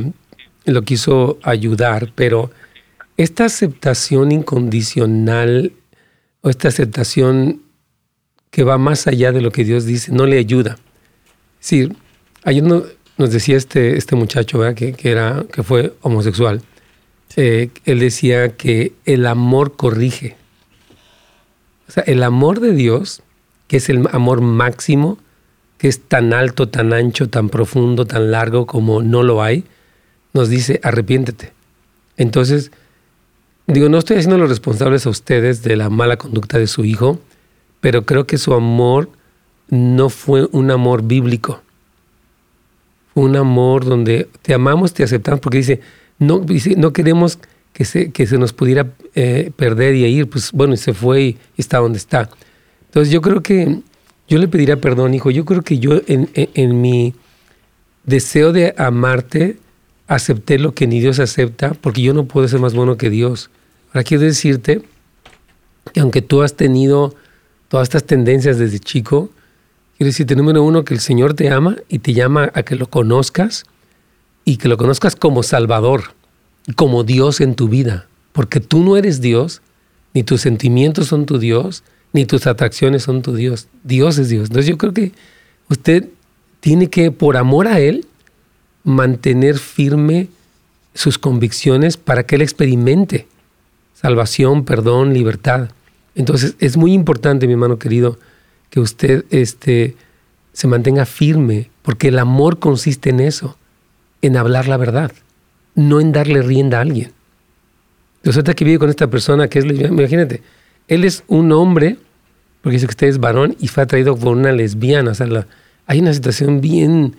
lo quiso ayudar, pero esta aceptación incondicional o esta aceptación que va más allá de lo que Dios dice, no le ayuda. Sí, ayer nos decía este, este muchacho Que, que, era, que fue homosexual eh, él decía que el amor corrige. O sea, el amor de Dios, que es el amor máximo, que es tan alto, tan ancho, tan profundo, tan largo como no lo hay, nos dice, arrepiéntete. Entonces, digo, no estoy haciendo los responsables a ustedes de la mala conducta de su hijo, pero creo que su amor no fue un amor bíblico. Fue un amor donde te amamos, te aceptamos, porque dice, no, no queremos que se, que se nos pudiera eh, perder y ir, pues bueno, y se fue y, está donde está. Entonces yo creo que yo le pediría perdón, hijo. Yo creo que yo en, en, mi deseo de amarte acepté lo que ni Dios acepta, porque yo no puedo ser más bueno que Dios. Ahora quiero decirte que aunque tú has tenido todas estas tendencias desde chico, quiero decirte, número uno, que el Señor te ama y te llama a que lo conozcas y que lo conozcas como Salvador, como Dios en tu vida, porque tú no eres Dios, ni tus sentimientos son tu Dios, ni tus atracciones son tu Dios. Dios es Dios. Entonces yo creo que usted tiene que, por amor a Él, mantener firme sus convicciones para que Él experimente salvación, perdón, libertad. Entonces es muy importante, mi hermano querido, que usted este, se mantenga firme, porque el amor consiste en eso, en hablar la verdad, no en darle rienda a alguien. Resulta que vive con esta persona que es lesbiana, imagínate, él es un hombre, porque dice que usted es varón y fue atraído por una lesbiana, o sea, hay una situación bien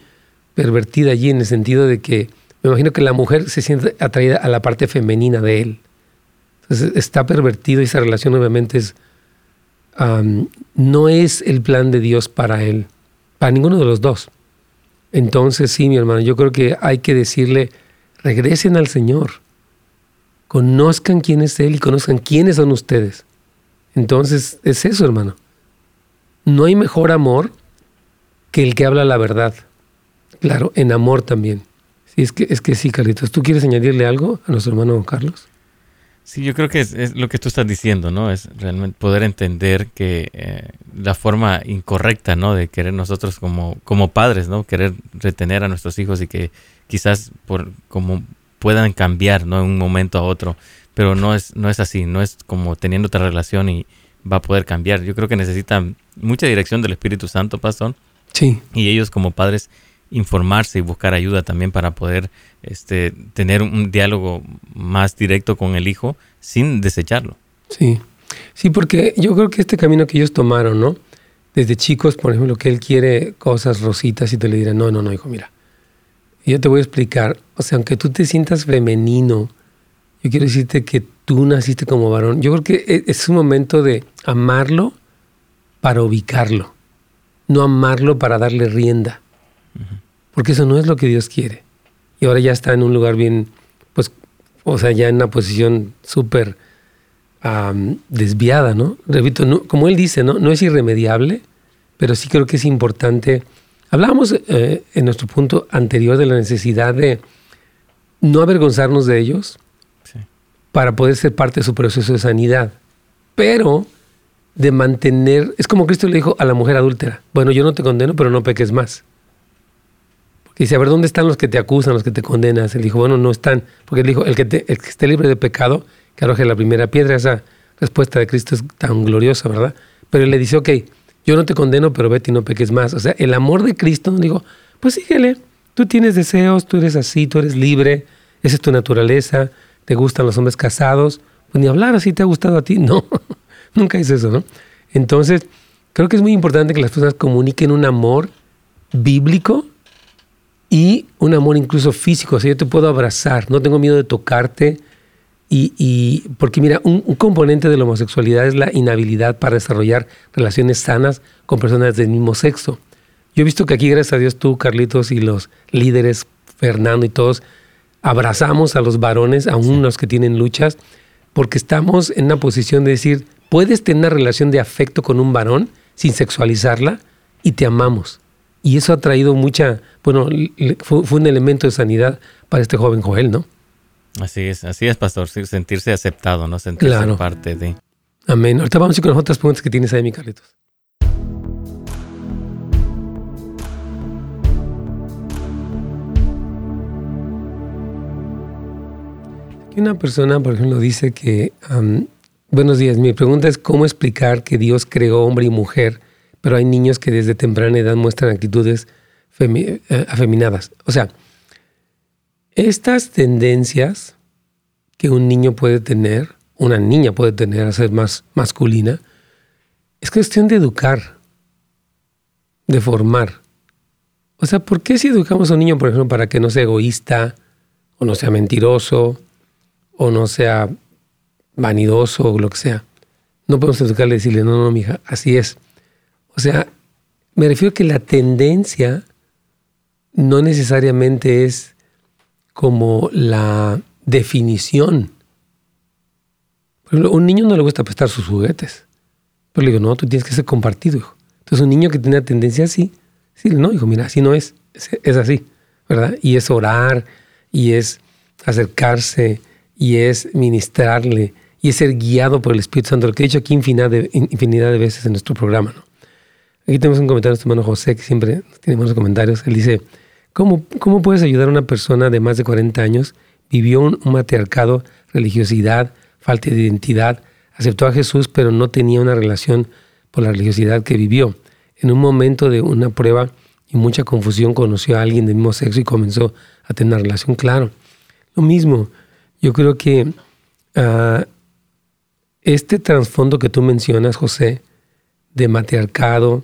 pervertida allí en el sentido de que me imagino que la mujer se siente atraída a la parte femenina de él. Está pervertido y esa relación obviamente es, no es el plan de Dios para él, para ninguno de los dos. Entonces sí, mi hermano, yo creo que hay que decirle, regresen al Señor, conozcan quién es Él y conozcan quiénes son ustedes. Entonces es eso, hermano. No hay mejor amor que el que habla la verdad. Claro, en amor también. Sí, es que, es que sí, Carlitos. ¿Tú quieres añadirle algo a nuestro hermano Carlos? Sí, yo creo que es, lo que tú estás diciendo, ¿no? Es realmente poder entender que eh, la forma incorrecta, ¿no? De querer nosotros como, como padres, ¿no? Querer retener a nuestros hijos y que quizás por como puedan cambiar, ¿no? En un momento a otro, pero no es, no es así, no es como teniendo otra relación y va a poder cambiar. Yo creo que necesitan mucha dirección del Espíritu Santo, pastor. Sí. Y ellos como padres informarse y buscar ayuda también para poder este, tener un diálogo más directo con el hijo sin desecharlo. Sí, sí, porque yo creo que este camino que ellos tomaron, ¿no? Desde chicos, por ejemplo, que él quiere cosas rositas y te le dirán, no, no, no, hijo, mira, yo te voy a explicar, o sea, aunque tú te sientas femenino, yo quiero decirte que tú naciste como varón. Yo creo que e, es un momento de amarlo para ubicarlo, no amarlo para darle rienda porque eso no es lo que Dios quiere. Y ahora ya está en un lugar bien, pues, o sea, ya en una posición súper desviada, ¿no? Repito, como él dice, ¿no? No es irremediable, pero sí creo que es importante. Hablábamos eh, en nuestro punto anterior de la necesidad de no avergonzarnos de ellos para poder ser parte de su proceso de sanidad, pero de mantener, es como Cristo le dijo a la mujer adúltera, bueno, yo no te condeno, pero no peques más dice, a ver, ¿dónde están los que te acusan, los que te condenan? Él dijo, bueno, no están. Porque él dijo, el que, te, esté libre de pecado, que arroje la primera piedra. Esa respuesta de Cristo es tan gloriosa, ¿verdad? Pero él le dice, ok, yo no te condeno, pero vete y no peques más. O sea, el amor de Cristo dijo, pues síguele. Tú tienes deseos, tú eres así, tú eres libre, esa es tu naturaleza, te gustan los hombres casados. Pues ni hablar así te ha gustado a ti. No, nunca es eso, ¿no? Entonces, creo que es muy importante que las personas comuniquen un amor bíblico y un amor incluso físico. O sea, yo te puedo abrazar, no tengo miedo de tocarte. Y, porque mira, un, componente de la homosexualidad es la inhabilidad para desarrollar relaciones sanas con personas del mismo sexo. Yo he visto que aquí, gracias a Dios, tú, Carlitos, y los líderes, Fernando y todos, abrazamos a los varones, aún los que tienen luchas, porque estamos en una posición de decir, puedes tener una relación de afecto con un varón sin sexualizarla y te amamos. Y eso ha traído mucha, bueno, fue, un elemento de sanidad para este joven Joel, ¿no? Así es, así es, pastor, sentirse aceptado, ¿no? Sentirse parte de... Amén. Ahorita vamos a ir con las otras preguntas que tienes ahí, mi Carlitos. Aquí una persona, por ejemplo, dice que, buenos días, mi pregunta es cómo explicar que Dios creó hombre y mujer pero hay niños que desde temprana edad muestran actitudes eh, afeminadas. O sea, estas tendencias que un niño puede tener, una niña puede tener a ser más masculina, es cuestión de educar, de formar. O sea, ¿por qué si educamos a un niño, por ejemplo, para que no sea egoísta, o no sea mentiroso, o no sea vanidoso, o lo que sea? No podemos educarle y decirle, no, no, mija, así es. O sea, me refiero a que la tendencia no necesariamente es como la definición. Por ejemplo, a un niño no le gusta prestar sus juguetes. Pero le digo, no, tú tienes que ser compartido, hijo. Entonces, un niño que tiene tendencia así, sí, no, hijo, mira, así no es. Es, así, ¿verdad? Y es orar, y es acercarse, y es ministrarle, y es ser guiado por el Espíritu Santo, lo que he dicho aquí infinidad infinidad de veces en nuestro programa, ¿no? Aquí tenemos un comentario de nuestro hermano José, que siempre tiene buenos comentarios. Él dice, ¿cómo, ¿cómo puedes ayudar a una persona de más de 40 años? Vivió un, matriarcado, religiosidad, falta de identidad, aceptó a Jesús, pero no tenía una relación por la religiosidad que vivió. en un momento de una prueba y mucha confusión conoció a alguien del mismo sexo y comenzó a tener una relación. Claro, lo mismo. Yo creo que ah, este trasfondo que tú mencionas, José, de matriarcado,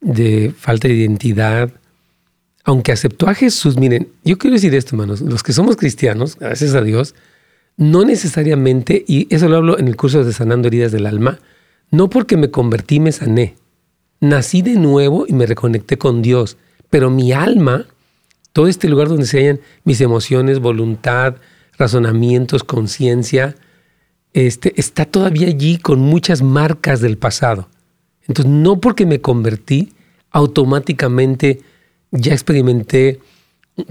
de falta de identidad, aunque aceptó a Jesús, miren, yo quiero decir esto, hermanos, los que somos cristianos, gracias a Dios, no necesariamente, y eso lo hablo en el curso de Sanando Heridas del Alma, no porque me convertí me sané, nací de nuevo y me reconecté con Dios, pero mi alma, todo este lugar donde se hallan mis emociones, voluntad, razonamientos, conciencia, este, está todavía allí con muchas marcas del pasado. Entonces, no porque me convertí, automáticamente ya experimenté.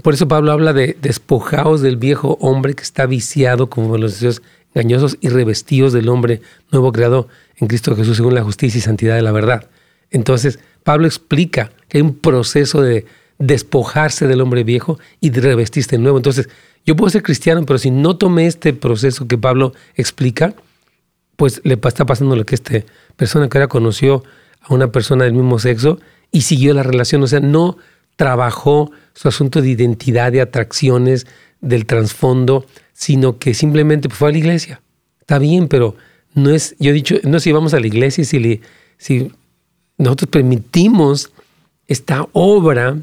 Por eso Pablo habla de despojaos del viejo hombre que está viciado como los deseos engañosos y revestidos del hombre nuevo creado en Cristo Jesús según la justicia y santidad de la verdad. Entonces, Pablo explica que hay un proceso de despojarse del hombre viejo y de revestirse de nuevo. Entonces, yo puedo ser cristiano, pero si no tomé este proceso que Pablo explica, pues le está pasando lo que esta persona que ahora conoció a una persona del mismo sexo y siguió la relación. O sea, no trabajó su asunto de identidad, de atracciones, del trasfondo, sino que simplemente fue a la iglesia. Está bien, pero no es, yo he dicho, no si vamos a la iglesia, si, le, si nosotros permitimos esta obra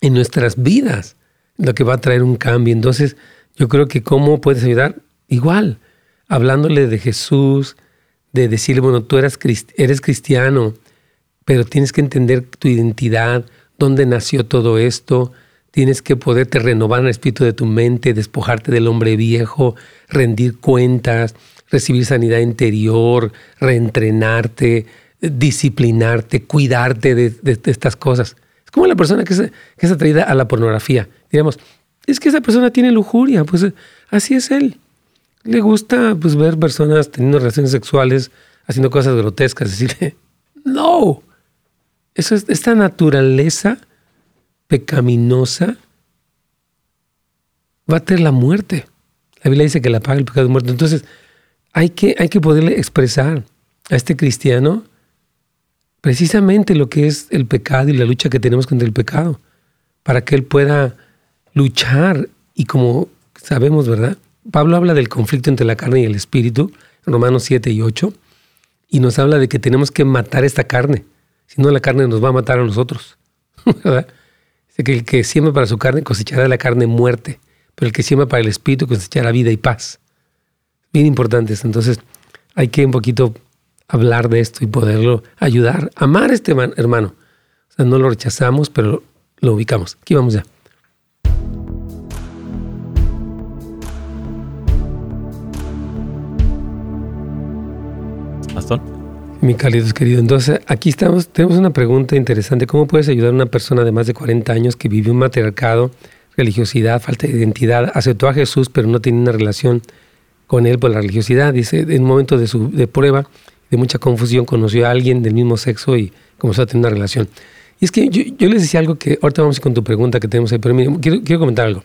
en nuestras vidas, lo que va a traer un cambio. Entonces, yo creo que cómo puedes ayudar, igual, hablándole de Jesús, de decirle, bueno, tú eres, cristiano, pero tienes que entender tu identidad, dónde nació todo esto, tienes que poderte renovar en el espíritu de tu mente, despojarte del hombre viejo, rendir cuentas, recibir sanidad interior, reentrenarte, disciplinarte, cuidarte de, estas cosas. Es como la persona que es, que es atraída a la pornografía. Digamos, es que esa persona tiene lujuria, pues así es él. Le gusta pues, ver personas teniendo relaciones sexuales, haciendo cosas grotescas, decirle, no, eso es, esta naturaleza pecaminosa va a tener la muerte. La Biblia dice que la paga el pecado de muerte. Entonces, hay que, hay que poderle expresar a este cristiano precisamente lo que es el pecado y la lucha que tenemos contra el pecado, para que él pueda luchar y como sabemos, ¿verdad? Pablo habla del conflicto entre la carne y el espíritu, Romanos 7 y 8, y nos habla de que tenemos que matar esta carne, si no la carne nos va a matar a nosotros. Dice que el que siembra para su carne cosechará la carne muerte, pero el que siembra para el espíritu cosechará vida y paz. Bien importantes, entonces hay que un poquito hablar de esto y poderlo ayudar, amar a este hermano. O sea, no lo rechazamos, pero lo ubicamos. Aquí vamos ya. Mi cálido querido. Entonces, aquí estamos, tenemos una pregunta interesante. ¿Cómo puedes ayudar a una persona de más de 40 años que vive un matriarcado, religiosidad, falta de identidad, aceptó a Jesús, pero no tiene una relación con él por la religiosidad? Dice, en un momento de, su, de prueba, de mucha confusión, conoció a alguien del mismo sexo y comenzó a tener una relación. Y es que yo, les decía algo que ahorita vamos con tu pregunta que tenemos ahí, pero mire, quiero, comentar algo.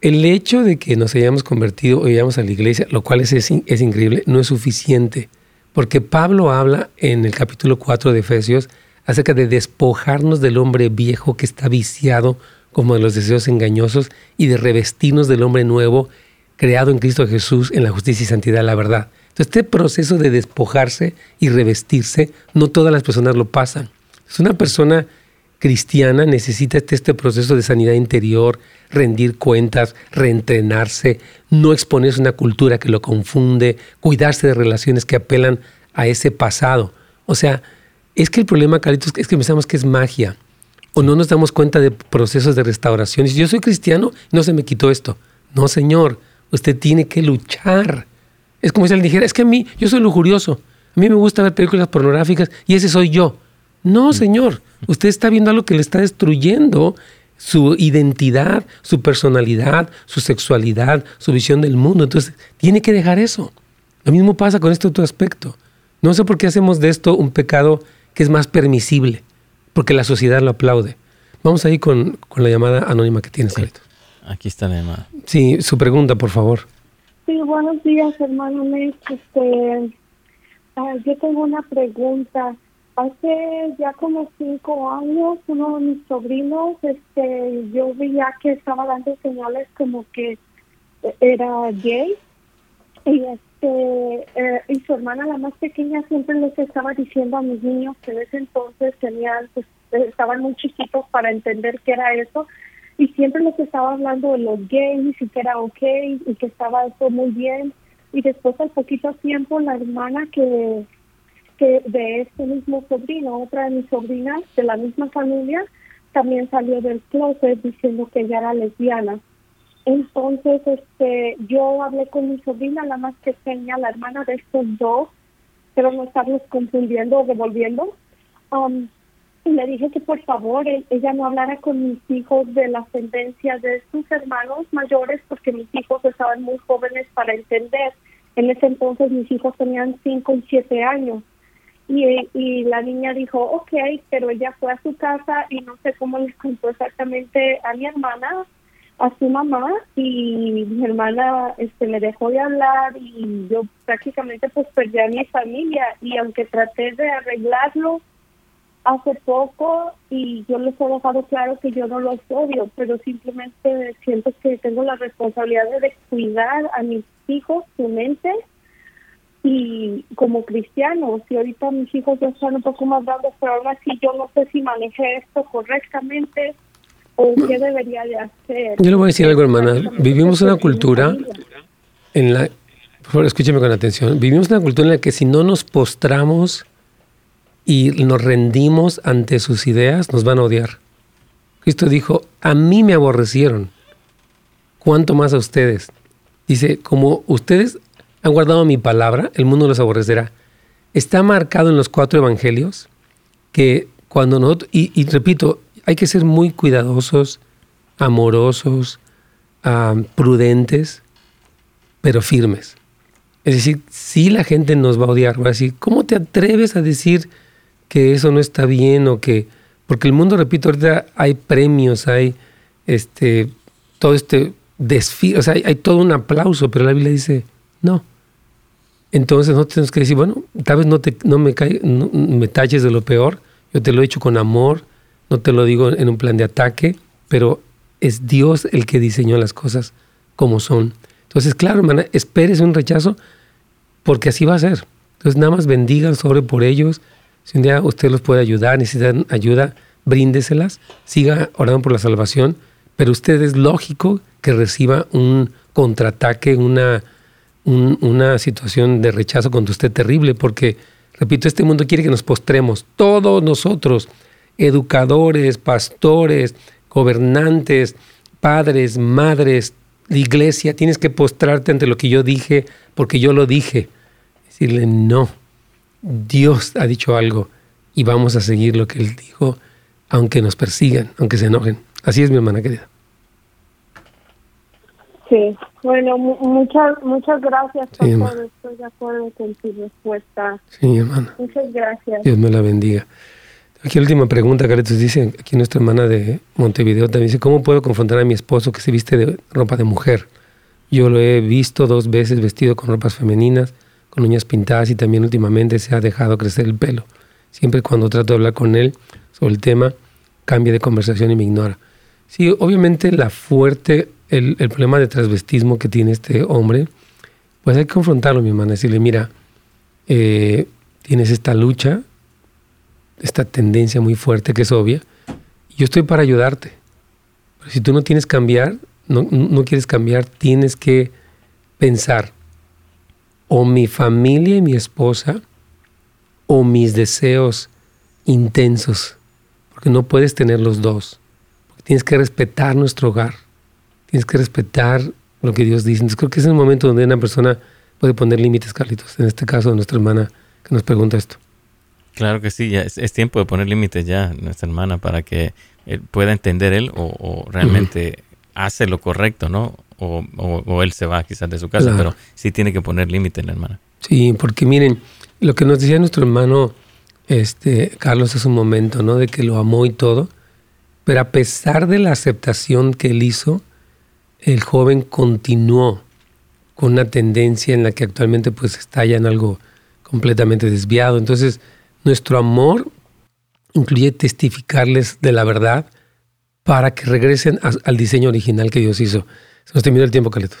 El hecho de que nos hayamos convertido o hayamos a la iglesia, lo cual es, es increíble, no es suficiente. Porque Pablo habla en el capítulo 4 de Efesios acerca de despojarnos del hombre viejo que está viciado como de los deseos engañosos y de revestirnos del hombre nuevo creado en Cristo Jesús en la justicia y santidad de la verdad. Entonces, este proceso de despojarse y revestirse, no todas las personas lo pasan. Es una persona cristiana necesita este, este, proceso de sanidad interior, rendir cuentas, reentrenarse, no exponerse a una cultura que lo confunde, cuidarse de relaciones que apelan a ese pasado. O sea, es que el problema, Carlitos, es que pensamos que es magia o no nos damos cuenta de procesos de restauración. Y si yo soy cristiano, no se me quitó esto. No, Señor, usted tiene que luchar es como si él dijera, es que a mí, yo soy lujurioso, a mí me gusta ver películas pornográficas y ese soy yo. No, mm. señor, usted está viendo algo que le está destruyendo su identidad, su personalidad, su sexualidad, su visión del mundo. Entonces, tiene que dejar eso. Lo mismo pasa con este otro aspecto. No sé por qué hacemos de esto un pecado que es más permisible, porque la sociedad lo aplaude. Vamos ahí con, con la llamada anónima que tienes, sí. Aquí está la llamada. Sí, su pregunta, por favor. Sí, buenos días, hermano Este, ah, yo tengo una pregunta. Hace ya como cinco años, uno de mis sobrinos, este, yo veía que estaba dando señales como que era gay. Y este eh, y su hermana la más pequeña siempre les estaba diciendo a mis niños que en ese entonces tenían pues, estaban muy chiquitos para entender qué era eso. Y siempre les estaba hablando de los gays y que era ok y que estaba eso muy bien. Y después al poquito tiempo la hermana que que de este mismo sobrino otra de mis sobrinas de la misma familia también salió del closet diciendo que ella era lesbiana entonces este yo hablé con mi sobrina la más pequeña la hermana de estos dos pero no estarlos confundiendo o devolviendo um, y le dije que por favor ella no hablara con mis hijos de la sentencia de sus hermanos mayores porque mis hijos estaban muy jóvenes para entender. En ese entonces mis hijos tenían 5 y 7 años. Y, la niña dijo, ok, pero ella fue a su casa y no sé cómo les contó exactamente a mi hermana, a su mamá, y mi hermana este me dejó de hablar y yo prácticamente pues perdí a mi familia y aunque traté de arreglarlo, hace poco y yo les he dejado claro que yo no los odio, pero simplemente siento que tengo la responsabilidad de cuidar a mis hijos, su mente y como cristianos, y ahorita mis hijos ya están un poco más grandes, pero aún así yo no sé si manejé esto correctamente o qué debería de hacer. Yo le voy a decir algo, hermana. Vivimos una cultura en la... Por favor, escúcheme con atención. Vivimos una cultura en la que si no nos postramos y nos rendimos ante sus ideas, nos van a odiar. Cristo dijo, a mí me aborrecieron, ¿cuánto más a ustedes? Dice, como ustedes han guardado mi palabra, el mundo los aborrecerá. Está marcado en los cuatro evangelios que cuando nosotros, y, repito, hay que ser muy cuidadosos, amorosos, prudentes, pero firmes. Es decir, si la gente nos va a odiar, va a decir, ¿cómo te atreves a decir que eso no está bien o que... Porque el mundo, repito, ahorita hay premios, hay este, todo este desfile, o sea, hay, todo un aplauso, pero la Biblia dice, no. Entonces no tenemos que decir, bueno, tal vez no, te, me, no me taches de lo peor, yo te lo he dicho con amor, no te lo digo en un plan de ataque, pero es Dios el que diseñó las cosas como son. Entonces, claro, hermana, esperes un rechazo porque así va a ser. Entonces, nada más bendiga sobre por ellos, si un día usted los puede ayudar, necesitan ayuda, bríndeselas, siga orando por la salvación, pero usted es lógico que reciba un contraataque, una, una situación de rechazo contra usted terrible, porque, repito, este mundo quiere que nos postremos, todos nosotros, educadores, pastores, gobernantes, padres, madres, la iglesia, tienes que postrarte ante lo que yo dije, porque yo lo dije. Decirle no Dios ha dicho algo y vamos a seguir lo que Él dijo, aunque nos persigan, aunque se enojen. Así es, mi hermana querida. Sí, bueno, muchas muchas gracias, por Estoy de acuerdo con tu respuesta. Sí, hermana. Muchas gracias. Dios me la bendiga. Aquí la última pregunta, Caretos dice, aquí nuestra hermana de Montevideo también dice, ¿cómo puedo confrontar a mi esposo que se viste de ropa de mujer? Yo lo he visto dos veces vestido con ropas femeninas con uñas pintadas y también últimamente se ha dejado crecer el pelo. Siempre cuando trato de hablar con él sobre el tema, cambia de conversación y me ignora. Sí, obviamente la fuerte, el, problema de transvestismo que tiene este hombre, pues hay que confrontarlo, mi hermana, decirle, mira, eh, tienes esta lucha, esta tendencia muy fuerte que es obvia, yo estoy para ayudarte. Pero si tú no tienes cambiar, no, no quieres cambiar, tienes que pensar, o mi familia y mi esposa o mis deseos intensos, porque no puedes tener los dos. Tienes que respetar nuestro hogar, tienes que respetar lo que Dios dice. Entonces creo que es el momento donde una persona puede poner límites, Carlitos. En este caso, nuestra hermana que nos pregunta esto. Claro que sí, ya es, tiempo de poner límites ya, nuestra hermana, para que pueda entender él o, realmente hace lo correcto, ¿no? o, él se va quizás de su casa, pero sí tiene que poner límite en la hermana. Sí, porque miren, lo que nos decía nuestro hermano este, Carlos hace un momento, ¿no? De que lo amó y todo, pero a pesar de la aceptación que él hizo, el joven continuó con una tendencia en la que actualmente pues está ya en algo completamente desviado. Entonces, Nuestro amor incluye testificarles de la verdad para que regresen al diseño original que Dios hizo. Se nos terminó el tiempo, Caletos.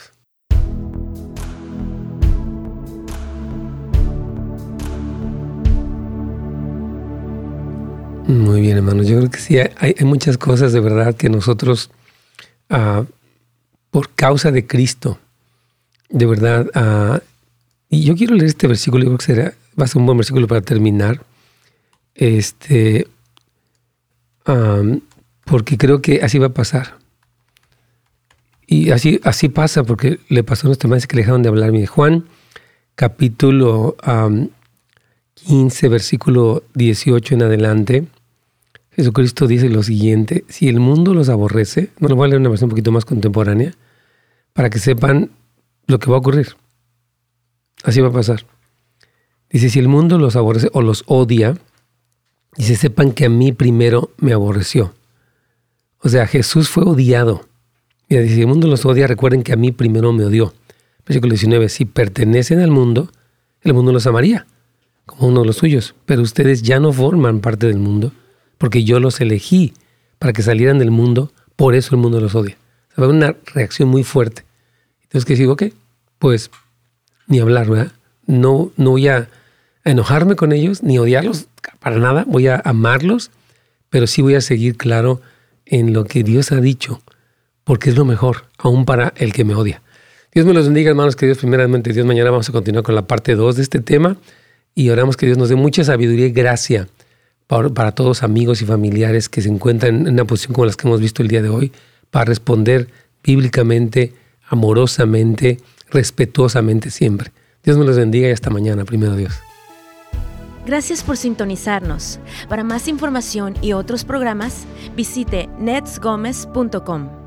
Muy bien, hermanos. Yo creo que sí, hay, muchas cosas de verdad que nosotros, ah, por causa de Cristo, de verdad, ah, y yo quiero leer este versículo, yo creo que será, va a ser un buen versículo para terminar, este, porque creo que así va a pasar. Y así, así pasa, porque le pasó a nuestro maestro que le dejaron de hablar. Mire, Juan, capítulo 15, versículo 18 en adelante, Jesucristo dice lo siguiente, si el mundo los aborrece, no lo voy a leer una versión un poquito más contemporánea, para que sepan lo que va a ocurrir. Así va a pasar. Dice, si el mundo los aborrece o los odia, dice, sepan que a mí primero me aborreció. O sea, Jesús fue odiado. Mira, dice, si el mundo los odia, recuerden que a mí primero me odió. Versículo 19, si pertenecen al mundo, el mundo los amaría, como uno de los suyos. Pero ustedes ya no forman parte del mundo, porque yo los elegí para que salieran del mundo, por eso el mundo los odia. Una reacción muy fuerte. Entonces, ¿qué digo? ¿qué? Pues ni hablar, ¿verdad? No, no voy a enojarme con ellos, ni odiarlos para nada, voy a amarlos, pero sí voy a seguir claro en lo que Dios ha dicho, porque es lo mejor, aún para el que me odia. Dios me los bendiga, hermanos, que Dios primeramente, Dios mañana vamos a continuar con la parte 2 de este tema y oramos que Dios nos dé mucha sabiduría y gracia para, para todos amigos y familiares que se encuentran en una posición como las que hemos visto el día de hoy, para responder bíblicamente, amorosamente, respetuosamente siempre. Dios me los bendiga y hasta mañana, primero Dios. Gracias por sintonizarnos. Para más información y otros programas, visite netsgomez.com.